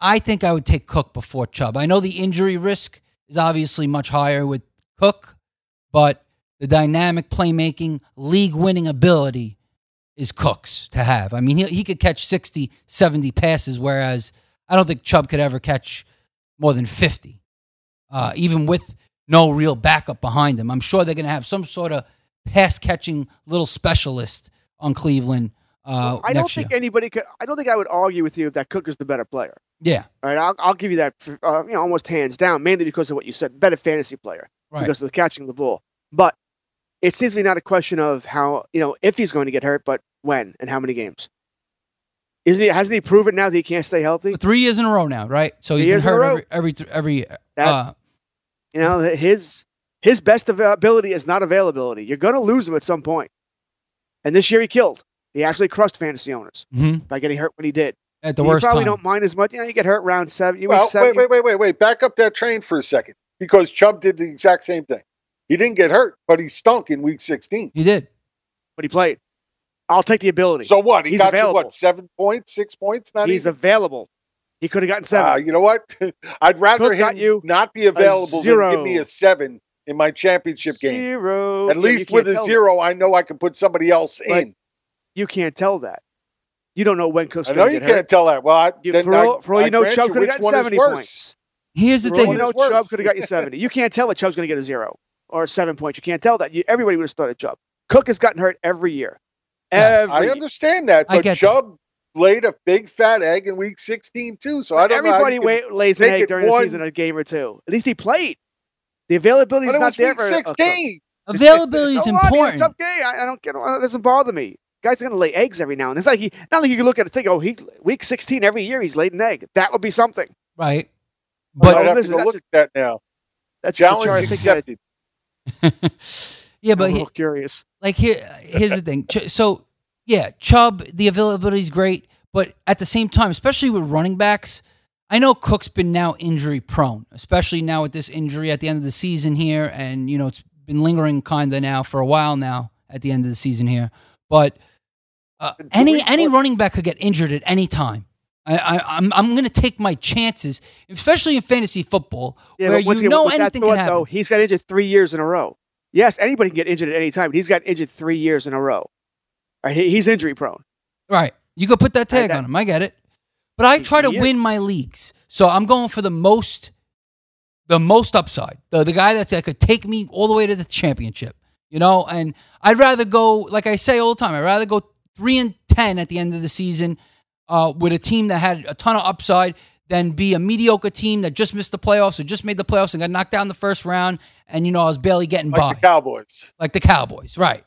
C: I think I would take Cook before Chubb. I know the injury risk is obviously much higher with Cook, but the dynamic playmaking, league winning ability is Cook's to have. I mean, he, he could catch 60, 70 passes, whereas I don't think Chubb could ever catch more than 50, uh, even with no real backup behind him. I'm sure they're going to have some sort of pass catching little specialist on Cleveland uh,
E: I don't think
C: year.
E: anybody could. I don't think I would argue with you that Cook is the better player.
C: Yeah.
E: All right, I'll, I'll give you that, for, uh, you know, almost hands down, mainly because of what you said. Better fantasy player
C: Right.
E: because of the catching the ball. But it seems to be not a question of how, you know, if he's going to get hurt, but when and how many games. Isn't he? Hasn't he proven now that he can't stay healthy?
C: Three years in a row now, right? So he's
E: Three
C: been
E: years in a
C: hurt every every every.
E: That-
C: uh,
E: You know, his his best availability is not availability. You're going to lose him at some point. And this year he killed. He actually crushed fantasy owners
C: Mhm.
E: by getting hurt when he did.
C: At the worst.
E: you
C: worst
E: probably
C: time.
E: don't mind as much. You know, you get hurt round seven. You
D: Well,
E: seven,
D: wait, wait, wait, wait, wait. Back up that train for a second because Chubb did the exact same thing. He didn't get hurt, but he stunk in week 16.
C: He did.
E: but he played. I'll take the ability.
D: So what? He
E: He's
D: got
E: available.
D: you what? Seven points, six points? Not
E: He's
D: even.
E: available. He could have gotten seven.
D: Ah, you know what? I'd rather
E: Cook
D: him
E: you
D: not be available than give me a seven in my championship game.
E: Zero.
D: At
E: Yeah,
D: least
E: you
D: with a
E: tell
D: zero, I know I can put somebody else
E: But
D: in.
E: You can't tell that. You don't know when Cook's
D: I
E: going
D: know
E: to
D: you can't
E: hurt.
D: tell that. Well, I,
E: You-
D: then
E: for
D: I-
E: all, for all
D: I
E: you know, Chubb
D: you
E: could have
D: which
E: gotten
D: one is
E: 70 points.
C: Here's the
E: For all
C: thing.
E: you know. Chubb could have got you 70. You can't tell that Chubb's going to get a zero or seven points. You can't tell that. You, everybody would have started Chubb. Cook has gotten hurt every year. Every
D: I understand that,
C: I
D: but
C: get
D: Chubb laid a big fat egg in week 16 too. So I don't know.
E: Everybody
D: you
E: wait, lays an egg
D: it
E: during the season a game or two. At least he played. The availability is not
D: was
E: there
D: week
E: for a
D: 16.
C: Availability is
E: So what? It's
C: important.
E: okay. I, I don't get. It doesn't bother me. Guys are going to lay eggs every now and then. It's like he, not like you can look at it and think, oh, he week 16 every year he's laid an egg. That would be something.
C: Right.
D: But
C: But
D: I'd have to look at that now.
E: That's the
D: Challenge
E: chart. I think that-
D: accepted.
C: yeah,
E: I'm
C: but
E: a
C: he-
E: curious.
C: like here here's the thing so yeah chubb the availability is great but at the same time especially with running backs i know cook's been now injury prone especially now with this injury at the end of the season here and you know it's been lingering kind of now for a while now at the end of the season here but uh, any any running back could get injured at any time I, I, I'm I'm going to take my chances, especially in fantasy football,
E: Yeah,
C: where you
E: again,
C: know anything
E: thought,
C: can happen.
E: Though, he's got injured three years in a row. Yes, anybody can get injured at any time, but he's got injured three years in a row. Right, he's injury prone.
C: Right. You could put that tag
E: that-
C: on him. I get it. But I try to win my leagues. So I'm going for the most the most upside. The the guy that, that could take me all the way to the championship. You know, and I'd rather go, like I say all the time, I'd rather go three and ten at the end of the season uh, with a team that had a ton of upside than be a mediocre team that just missed the playoffs or just made the playoffs and got knocked down the first round and you know I was barely getting
D: Like
C: by.
D: the Cowboys.
C: like the Cowboys, right.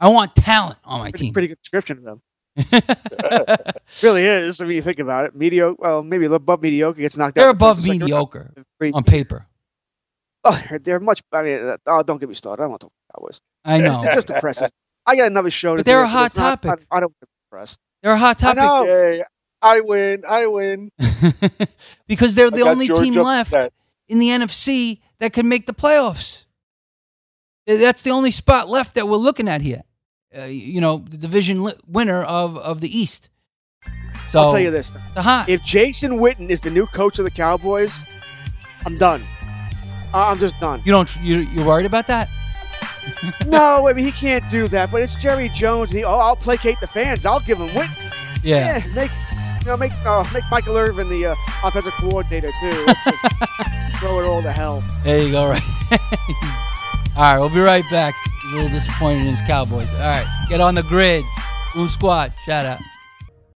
C: I want talent on my
E: Pretty,
C: team.
E: pretty good description of them. really is. I mean, you think about it. Mediocre. Well, maybe a little above mediocre gets knocked out.
C: They're
E: out. the first
C: above
E: round.
C: mediocre on paper.
E: Oh, they're much. I mean, uh, oh, don't get me started. I don't want to talk about Cowboys.
C: I know.
E: It's just depressing. I got another show to
C: But
E: do.
C: they're a hot
E: this, and I-
C: topic.
E: I, I don't want to be depressed.
C: They're a hot
E: I
C: topic.
D: Yay. I win. I win.
C: because they're
D: I
C: the only
D: George
C: team left
D: upset.
C: in the NFC that can make the playoffs. That's the only spot left that we're looking at here. Uh, you know, the division li- winner of, of the East. So
E: I'll tell you this:
C: hot.
E: if Jason Witten is the new coach of the Cowboys, I'm done. I- I'm just done.
C: You don't. You you're worried about that?
E: No, I mean he can't do that. But it's Jerry Jones, he, oh, I'll placate the fans. I'll give him Witten.
C: Yeah.
E: Yeah, make you know make uh, make Michael Irvin the uh, offensive coordinator too. Throw it all to hell.
C: There you go. Right. All right, we'll be right back. He's a little disappointed in his Cowboys. All right, get on the grid. Boom Squad. Shout out.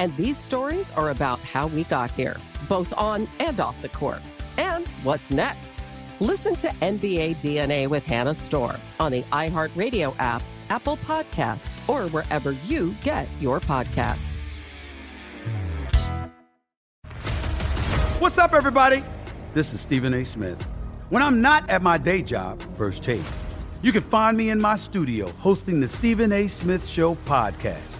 F: And these stories are about how we got here, both on and off the court. And what's next? Listen to NBA DNA with Hannah Storm on the iHeartRadio app, Apple Podcasts, or wherever you get your podcasts.
G: What's up, everybody? This is Stephen A. Smith. When I'm not at my day job, First Take, you can find me in my studio hosting the Stephen A. Smith Show podcast.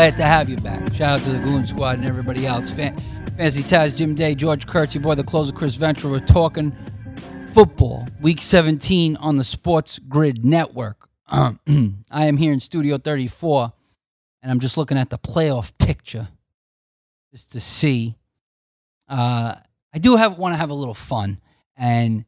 C: Glad to have you back. Shout out to the Goon Squad and everybody else. Fan- Fantasy Taz, Jim Day, George Kurtz, your boy, the closer, Chris Ventura. We're talking football, week 17 on the Sports Grid Network. I am here in Studio 34, and I'm just looking at the playoff picture just to see. Uh, I do have want to have a little fun, and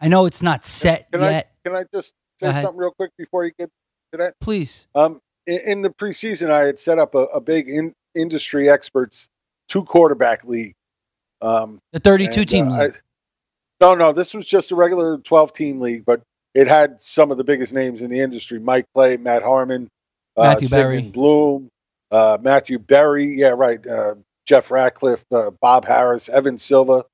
C: I know it's not set
D: Can
C: yet.
D: I can I just say something real quick before you get to that?
C: Please.
D: Um, in, the preseason, I had set up a, a big in, industry experts two quarterback league. Um,
C: The 32
D: and,
C: team
D: uh,
C: league.
D: I- no, no, this was just a regular 12 team league, but it had some of the biggest names in the industry: Mike Clay, Matt Harmon, uh,
C: Matthew
D: Sigmund
C: Berry.
D: Bloom, uh, Matthew Berry, yeah, right, uh, Jeff Ratcliffe, uh, Bob Harris, Evan Silva,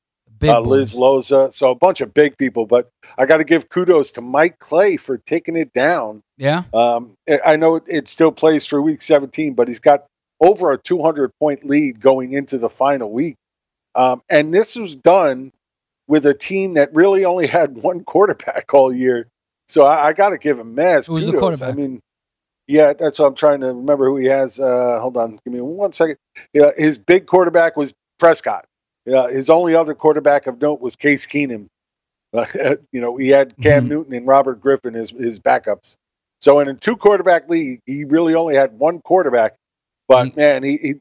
D: uh, Liz Loza. So a bunch of big people, but I got to give kudos to Mike Clay for taking it down.
C: Yeah.
D: Um, I- know it, it still plays for week 17, but he's got over a 200 point lead going into the final week. Um, and this was done with a team that really only had one quarterback all year. So I, I got to give him mass.
C: Who's the
D: kudos. I mean, yeah, that's what I'm trying to remember who he has. Uh, hold on, give me one second. Yeah, his big quarterback was Prescott. Yeah, his only other quarterback of note was Case Keenum. Uh, you know, he had Cam Newton and Robert Griffin as his backups. So in a two quarterback league, he really only had one quarterback. But man, he, he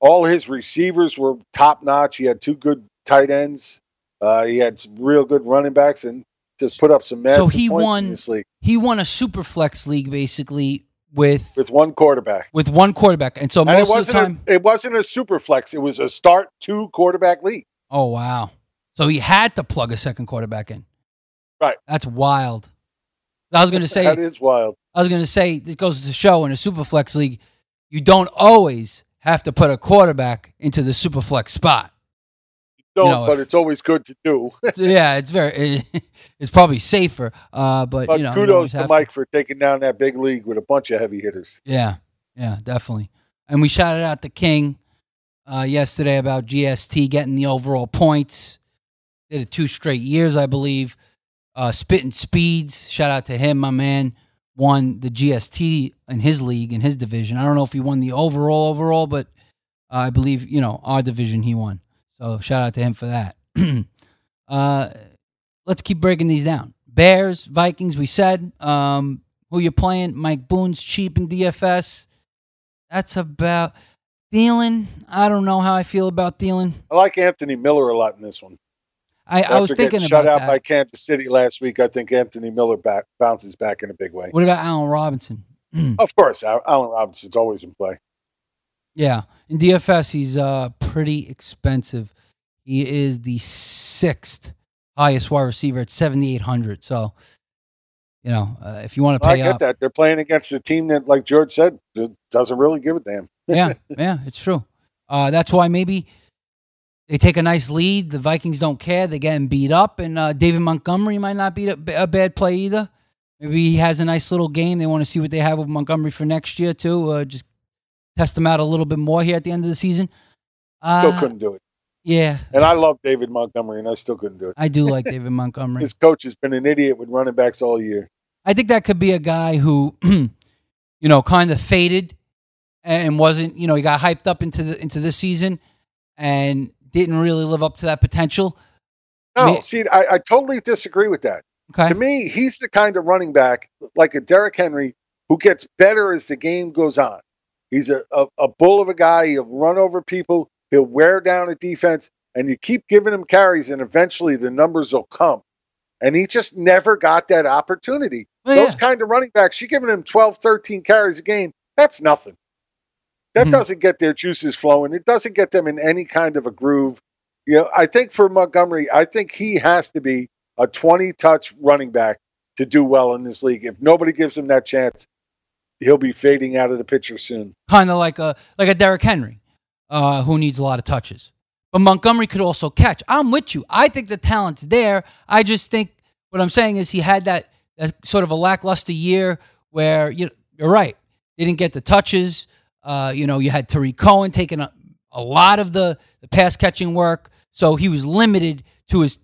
D: all his receivers were top notch. He had two good tight ends. Uh, he had some real good running backs and just put up some massive
C: So he
D: points
C: won.
D: in this league
C: He won a super flex league basically with
D: with one quarterback.
C: with one quarterback, and so
D: and it
C: most of the time.
D: a, it wasn't a super flex. It was a start two quarterback league.
C: oh wow! So he had to plug a second quarterback in.
D: Right.
C: That's wild. I was going to say.
D: that is wild.
C: I was going to say it goes to show in a super flex league, you don't always have to put a quarterback into the super flex spot.
D: Don't,
C: know,
D: but it's always good to do.
C: Yeah, it's very. it's probably safer, uh, but,
D: but
C: you know,
D: kudos to Mike for taking down that big league with a bunch of heavy hitters.
C: Yeah, yeah, definitely. And we shouted out the King uh, yesterday about GST getting the overall points. Did it two straight years, I believe. Uh, Spitting Speeds, shout out to him, my man. Won the GST in his league in his division. I don't know if he won the overall overall, but uh, I believe you know our division he won. So shout out to him for that. uh, let's keep breaking these down. Bears, Vikings. We said um, who you're playing. Mike Boone's cheap in DFS. That's about Thielen. I don't know how I feel about Thielen.
D: I like Anthony Miller a lot in this one.
C: I, I was thinking
D: shut out
C: that.
D: by Kansas City last week. I think Anthony Miller back bounces back in a big way.
C: What about Allen Robinson?
D: Of course, Al- Allen Robinson's always in play.
C: Yeah, in DFS he's uh pretty expensive. He is the sixth highest wide receiver at seventy eight hundred. So, you know, uh, if you want to
D: I
C: pay
D: get
C: up,
D: that they're playing against a team that, like George said, doesn't really give a damn.
C: yeah, yeah, it's true. Uh, that's why maybe they take a nice lead. The Vikings don't care. They're getting beat up, and uh, David Montgomery might not be a, a bad play either. Maybe he has a nice little game. They want to see what they have with Montgomery for next year too. Uh, just test him out a little bit more here at the end of the season.
D: Still
C: Uh,
D: couldn't do it.
C: yeah,
D: And I love David Montgomery, and I still couldn't do it.
C: I do like David Montgomery.
D: His coach has been an idiot with running backs all year.
C: I think that could be a guy who, you know, kind of faded and wasn't, you know, he got hyped up into the into this season and didn't really live up to that potential.
D: No, see, I, I totally disagree with that.
C: Okay.
D: To me, he's the kind of running back like a Derrick Henry who gets better as the game goes on. He's a, a, a bull of a guy. He'll run over people. He'll wear down a defense, and you keep giving him carries, and eventually the numbers will come. And he just never got that opportunity.
C: Oh,
D: Those
C: yeah.
D: kind of running backs, you're giving him 12, 13 carries a game. That's nothing. That
C: Mhm.
D: doesn't get their juices flowing. It doesn't get them in any kind of a groove. You know, I think for Montgomery, I think he has to be a 20 touch running back to do well in this league. If nobody gives him that chance, he'll be fading out of the picture soon.
C: kind of like a like a Derrick Henry, uh, who needs a lot of touches. But Montgomery could also catch. I'm with you. I think the talent's there. I just think what I'm saying is he had that, that sort of a lackluster year where you you're right. Didn't get the touches. Uh, you know, you had Tarik Cohen taking a, a lot of the, the pass catching work, so he was limited to his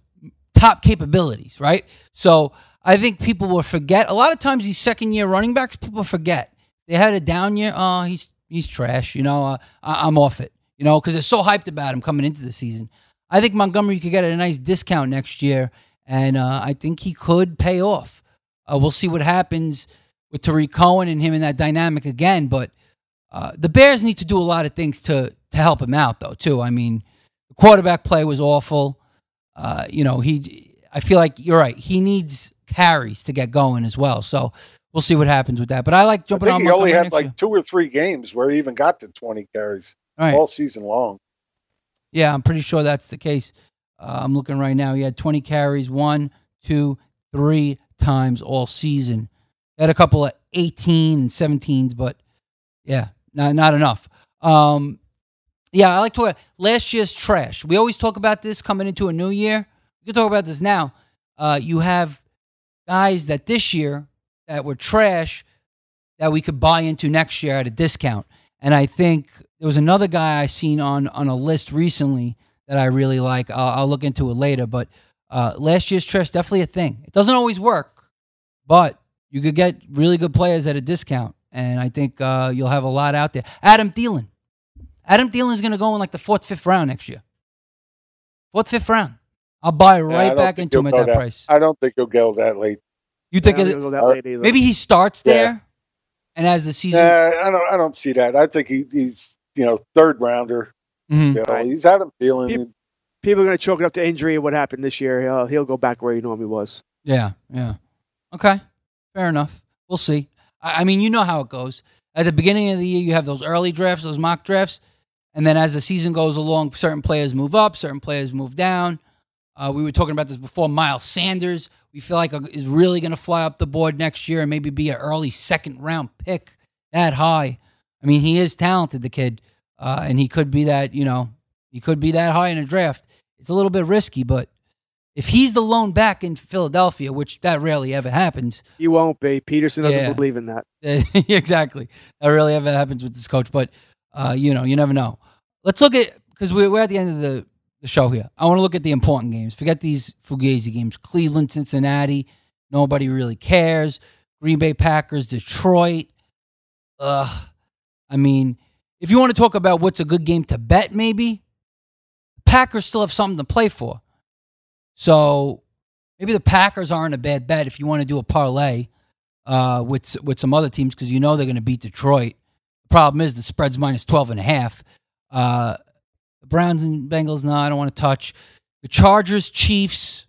C: top capabilities, right? So I think people will forget. A lot of times, these second year running backs, people forget they had a down year. Oh, he's he's trash. You know, uh, I, I'm off it. You know, because they're so hyped about him coming into the season. I think Montgomery could get a nice discount next year, and uh, I think he could pay off. Uh, we'll see what happens with Tarik Cohen and him in that dynamic again, but. Uh, the Bears need to do a lot of things to to help him out, though. Too. I mean, the quarterback play was awful. Uh, you know, he. I feel like you're right. He needs carries to get going as well. So we'll see what happens with that. But I like
D: I
C: jumping
D: think
C: on.
D: he only had like
C: year.
D: two or three games where he even got to 20 carries
C: Right.
D: all season long.
C: Yeah, I'm pretty sure that's the case. Uh, I'm looking right now. He had 20 carries, one, two, three times all season. He had a couple of 18 and 17s, but yeah, not not enough. Um, yeah, I like to last year's trash. We always talk about this coming into a new year. We can talk about this now. Uh, you have guys that this year that were trash that we could buy into next year at a discount. And I think there was another guy I seen on on a list recently that I really like. I'll, I'll look into it later. But uh, last year's trash definitely a thing. It doesn't always work, but you could get really good players at a discount, and I think uh, you'll have a lot out there. Adam Thielen. Adam Thielen is going to go in like the fourth, fifth round next year. Fourth, fifth round. I'll buy right
D: don't
C: back into him at
D: go
C: that price.
D: I don't think he'll go that late.
C: You think
E: I
C: is
E: don't
C: it,
E: go that late
C: maybe he starts
D: Yeah.
C: there, and as the season,
D: Yeah, I don't. I don't see that. I think he, he's you know third rounder.
C: Mhm.
D: Still. He's Adam Thielen.
E: Peop- People are going to chalk it up to injury what happened this year. He'll, he'll go back where he normally was.
C: Yeah, yeah. Okay, fair enough. We'll see. I, I mean, you know how it goes. At the beginning of the year, you have those early drafts, those mock drafts, and then as the season goes along, certain players move up, certain players move down. Uh, we were talking about this before. Miles Sanders, we feel like is really going to fly up the board next year and maybe be an early second round pick that high. I mean, he is talented, the kid, uh, and he could be that. You know, he could be that high in a draft. It's a little bit risky, but if he's the lone back in Philadelphia, which that rarely ever happens,
E: He won't be. Pederson doesn't
C: Yeah.
E: believe in that.
C: exactly. That rarely ever happens with this coach, but uh, you know, you never know. Let's look at because we're, we're at the end of the, the show here. I want to look at the important games. Forget these fugazi games. Cleveland, Cincinnati. Nobody really cares. Green Bay Packers, Detroit. Ugh. I mean, if you want to talk about what's a good game to bet, maybe Packers still have something to play for. So maybe the Packers aren't a bad bet if you want to do a parlay uh, with with some other teams because you know they're going to beat Detroit. The problem is the spread's minus 12 and a half. Uh, Browns and Bengals, no, I don't want to touch. The Chargers, Chiefs.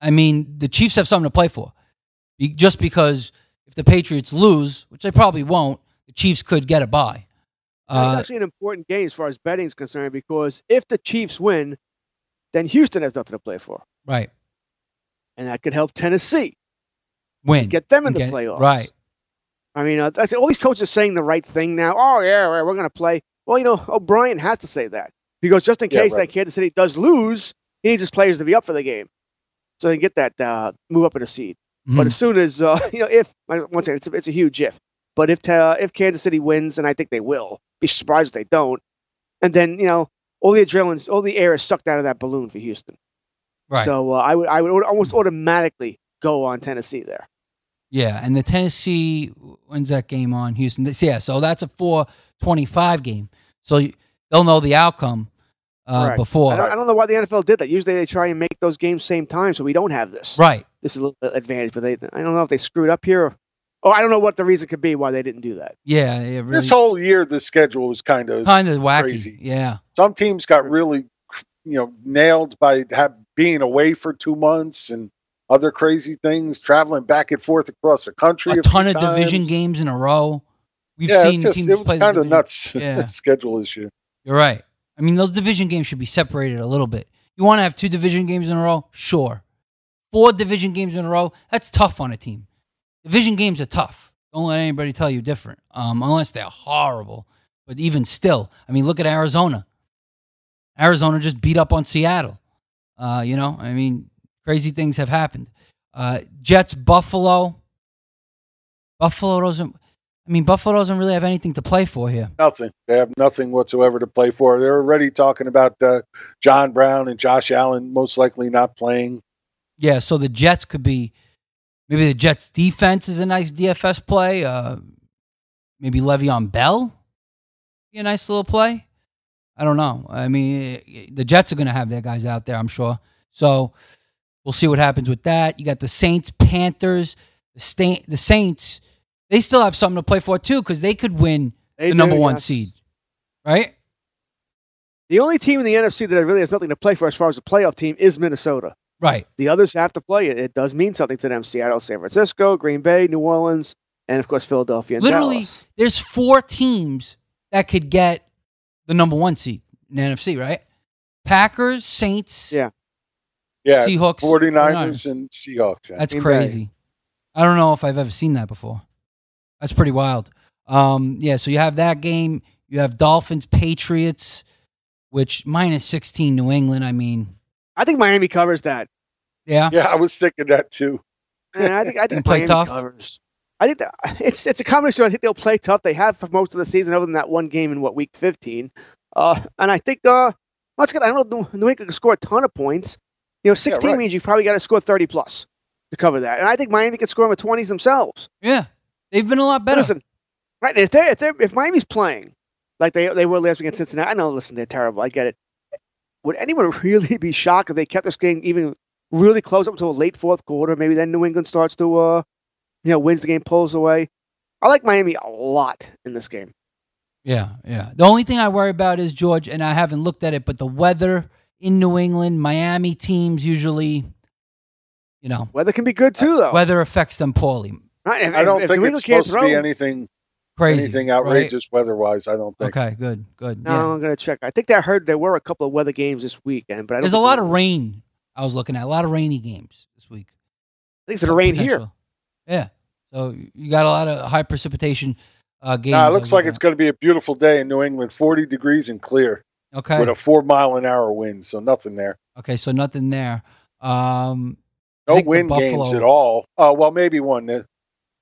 C: I mean, the Chiefs have something to play for. Just because if the Patriots lose, which they probably won't, the Chiefs could get a bye.
E: It's
C: Uh,
E: actually an important game as far as betting is concerned because if the Chiefs win, then Houston has nothing to play for.
C: right.
E: And that could help Tennessee
C: Win.
E: get them in the playoffs.
C: Right.
E: I mean, uh, that's all these coaches are saying the right thing now. Oh, yeah, right, we're going to play. Well, you know, O'Brien has to say that because just in
D: Yeah,
E: case
D: right.
E: that Kansas City does lose, he needs his players to be up for the game so they can get that uh, move up in a seed. But
C: Mhm.
E: as soon as uh, you know, if once again, it's a, it's a huge if. But if uh, if Kansas City wins, and I think they will, be surprised if they don't, and then you know all the adrenaline, all the air is sucked out of that balloon for Houston.
C: Right.
E: So uh, I would I would almost automatically go on Tennessee there.
C: Yeah, and the Tennessee when's that game on Houston? Yeah, so that's a four twenty-five game. So they'll know the outcome uh,
E: Correct.
C: before.
E: I don't, I don't know why the NFL did that. Usually they try and make those games same time, so we don't have this.
C: Right.
E: This is a little advantage, but they I don't know if they screwed up here. Or, oh, I don't know what the reason could be why they didn't do that.
C: Yeah, yeah, really,
D: This whole year, the schedule was kind of
C: kind of wacky.
D: crazy.
C: Yeah,
D: Some teams got really, you know, nailed by have, being away for two months and other crazy things, traveling back and forth across the country.
C: a
D: few
C: ton of division games in a row. We've
D: yeah,
C: seen
D: it, just,
C: teams
D: it was
C: play
D: kind of nuts.
C: Yeah.
D: schedule issue.
C: You're right. I mean, those division games should be separated a little bit. You want to have two division games in a row? Sure. Four division games in a row? That's tough on a team. Division games are tough. Don't let anybody tell you different, um, unless they're horrible. But even still, I mean, look at Arizona. Arizona just beat up on Seattle. Uh, you know, I mean, crazy things have happened. Uh, Jets, Buffalo. Buffalo doesn't. I mean, Buffalo doesn't really have anything to play for here.
D: Nothing. They have nothing whatsoever to play for. They're already talking about uh, John Brown and Josh Allen most likely not playing.
C: Yeah, so the Jets could be maybe the Jets defense is a nice DFS play. Uh, maybe Le'Veon Bell be a nice little play. I don't know. I mean, the Jets are going to have their guys out there, I'm sure. So we'll see what happens with that. You got the Saints, Panthers, the, Sta- the Saints. They still have something to play for too because they could win
E: They
C: the number
E: do,
C: one
E: yes.
C: seed, right?
E: The only team in the NFC that really has nothing to play for as far as a playoff team is Minnesota.
C: Right.
E: The others have to play it. It does mean something to them. Seattle, San Francisco, Green Bay, New Orleans, and of course Philadelphia. And
C: Literally,
E: Dallas.
C: there's four teams that could get the number one seed in the NFC, right? Packers, Saints,
E: Yeah.
D: Yeah,
C: Seahawks,
D: 49ers,
C: 49ers.
D: and Seahawks. yeah.
C: That's
E: Green Bay.
C: crazy. I don't know if I've ever seen that before. That's pretty wild. Um, yeah, so you have that game. You have Dolphins, Patriots, which minus 16 New England. I mean,
E: I think Miami covers that.
C: yeah.
D: Yeah, I was thinking that too.
E: And I think I
C: And
E: think
C: play
E: Miami
C: tough?
E: covers. I think that, it's it's a combination. I think they'll play tough. They have for most of the season, other than that one game in what week 15. Uh, and I think uh, much good. I don't know. New England can score a ton of points. You know, 16
D: right.
E: means you probably got to score 30 plus to cover that. And I think Miami can score in the 20s themselves.
C: Yeah. They've been a lot better.
E: Listen, right? If they if they if Miami's playing like they they were last week against Cincinnati, I know. Listen, they're terrible. I get it. Would anyone really be shocked if they kept this game even really close up until a late fourth quarter? Maybe then New England starts to uh, you know, wins the game, pulls away. I like Miami a lot in this game.
C: Yeah, yeah. The only thing I worry about is George, and I haven't looked at it, but the weather in New England, Miami teams usually, you know,
E: Weather can be good too, though.
C: weather affects them poorly.
E: Right? If,
D: I don't
E: if,
D: think
E: if
D: it's
E: England can't
D: supposed to be anything
C: Crazy.
D: anything
C: right?
D: outrageous weather-wise. I don't think.
C: Okay, good, good.
E: No,
C: yeah.
E: I'm gonna check. I think I heard there were a couple of weather games this weekend, but I don't
C: There's a lot
E: there
C: of rain. I was looking at a lot of rainy games this week.
E: I think it's gonna rain here.
C: Yeah. So you got a lot of high precipitation uh, games.
D: Nah, it looks like it's going to be a beautiful day in New England, 40 degrees and clear,
C: okay.
D: with a four mile an hour wind. So nothing there.
C: okay, so nothing there. Um,
D: No
C: think the
D: wind games at all. Oh well, maybe one.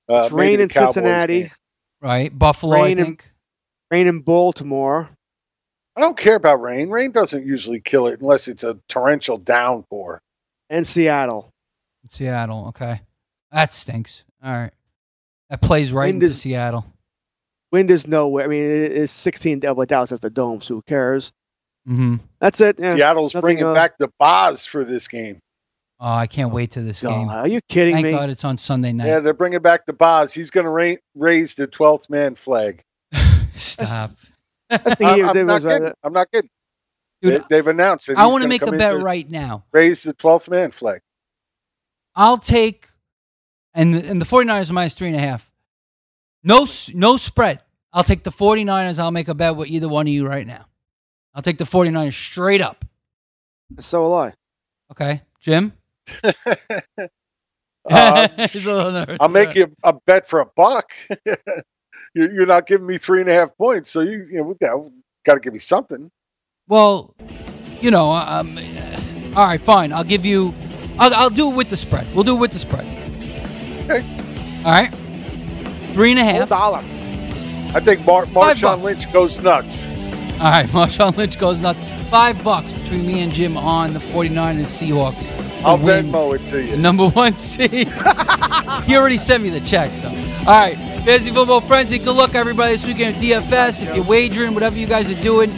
D: Uh,
E: It's
D: maybe
E: rain in
D: Cowboys
E: Cincinnati.
D: game.
C: right? Buffalo,
E: Rain
C: I
E: in- Rain in Baltimore.
D: I don't care about rain. Rain doesn't usually kill it unless it's a torrential downpour.
E: and Seattle.
C: Seattle. Okay, that stinks. All right, that plays right
E: Wind
C: into
E: is-
C: Seattle.
E: Wind is nowhere. I mean, it is 16. Well, Dallas has the dome, so who cares?
C: Mm-hmm.
E: That's it. Yeah.
D: Seattle's bringing
E: uh,
D: back the Boz for this game.
C: Oh, I can't wait to this
E: God,
C: game.
E: are you kidding
C: Thank
E: me?
C: God it's on Sunday night.
D: Yeah, they're bringing back the Boz. He's going to ra- raise the 12th man flag.
C: Stop,
E: That's the
D: I'm, I'm not
E: was, uh,
D: kidding. I'm not kidding.
C: dude.
D: They, have announced it.
C: I want to make a bet right now.
D: Raise the 12th man flag.
C: I'll take, and the, and the 49ers are minus three and a half. No, no spread. I'll take the 49ers. I'll make a bet with either one of you right now. I'll take the 49ers straight up.
E: So will I.
C: Okay, Jim?
D: Uh,
C: He's a little nervous.
D: I'll make you a bet for a buck. You're you're not giving me three and a half points, so you you know, got to give me something.
C: Well, you know, um, all right, fine. I'll give you. I'll, I'll do it with the spread. We'll do it with the spread.
D: Okay.
C: All right. Three and a half.
E: dollar.
D: I think Mar- Marshawn. Lynch goes nuts.
C: All right, Marshawn Lynch goes nuts. Five bucks between me and Jim on the 49ers Seahawks
D: I'll
C: win
D: Venmo it to you.
C: Number one seed. he already sent me the check. So, all right, fantasy football frenzy. Good luck, everybody, this weekend at DFS. If you're wagering, whatever you guys are doing.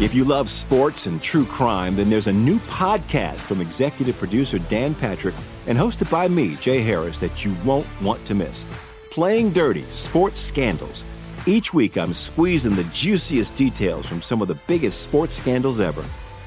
A: If you love sports and true crime, then there's a new podcast from executive producer Dan Patrick and hosted by me, Jay Harris, that you won't want to miss. Playing Dirty Sports Scandals. Each week, I'm squeezing the juiciest details from some of the biggest sports scandals ever.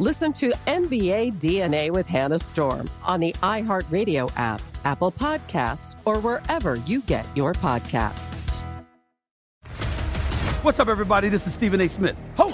F: Listen to NBA DNA with Hannah Storm on the iHeartRadio app, Apple Podcasts, or wherever you get your podcasts.
G: What's up, everybody? This is Stephen A. Smith, host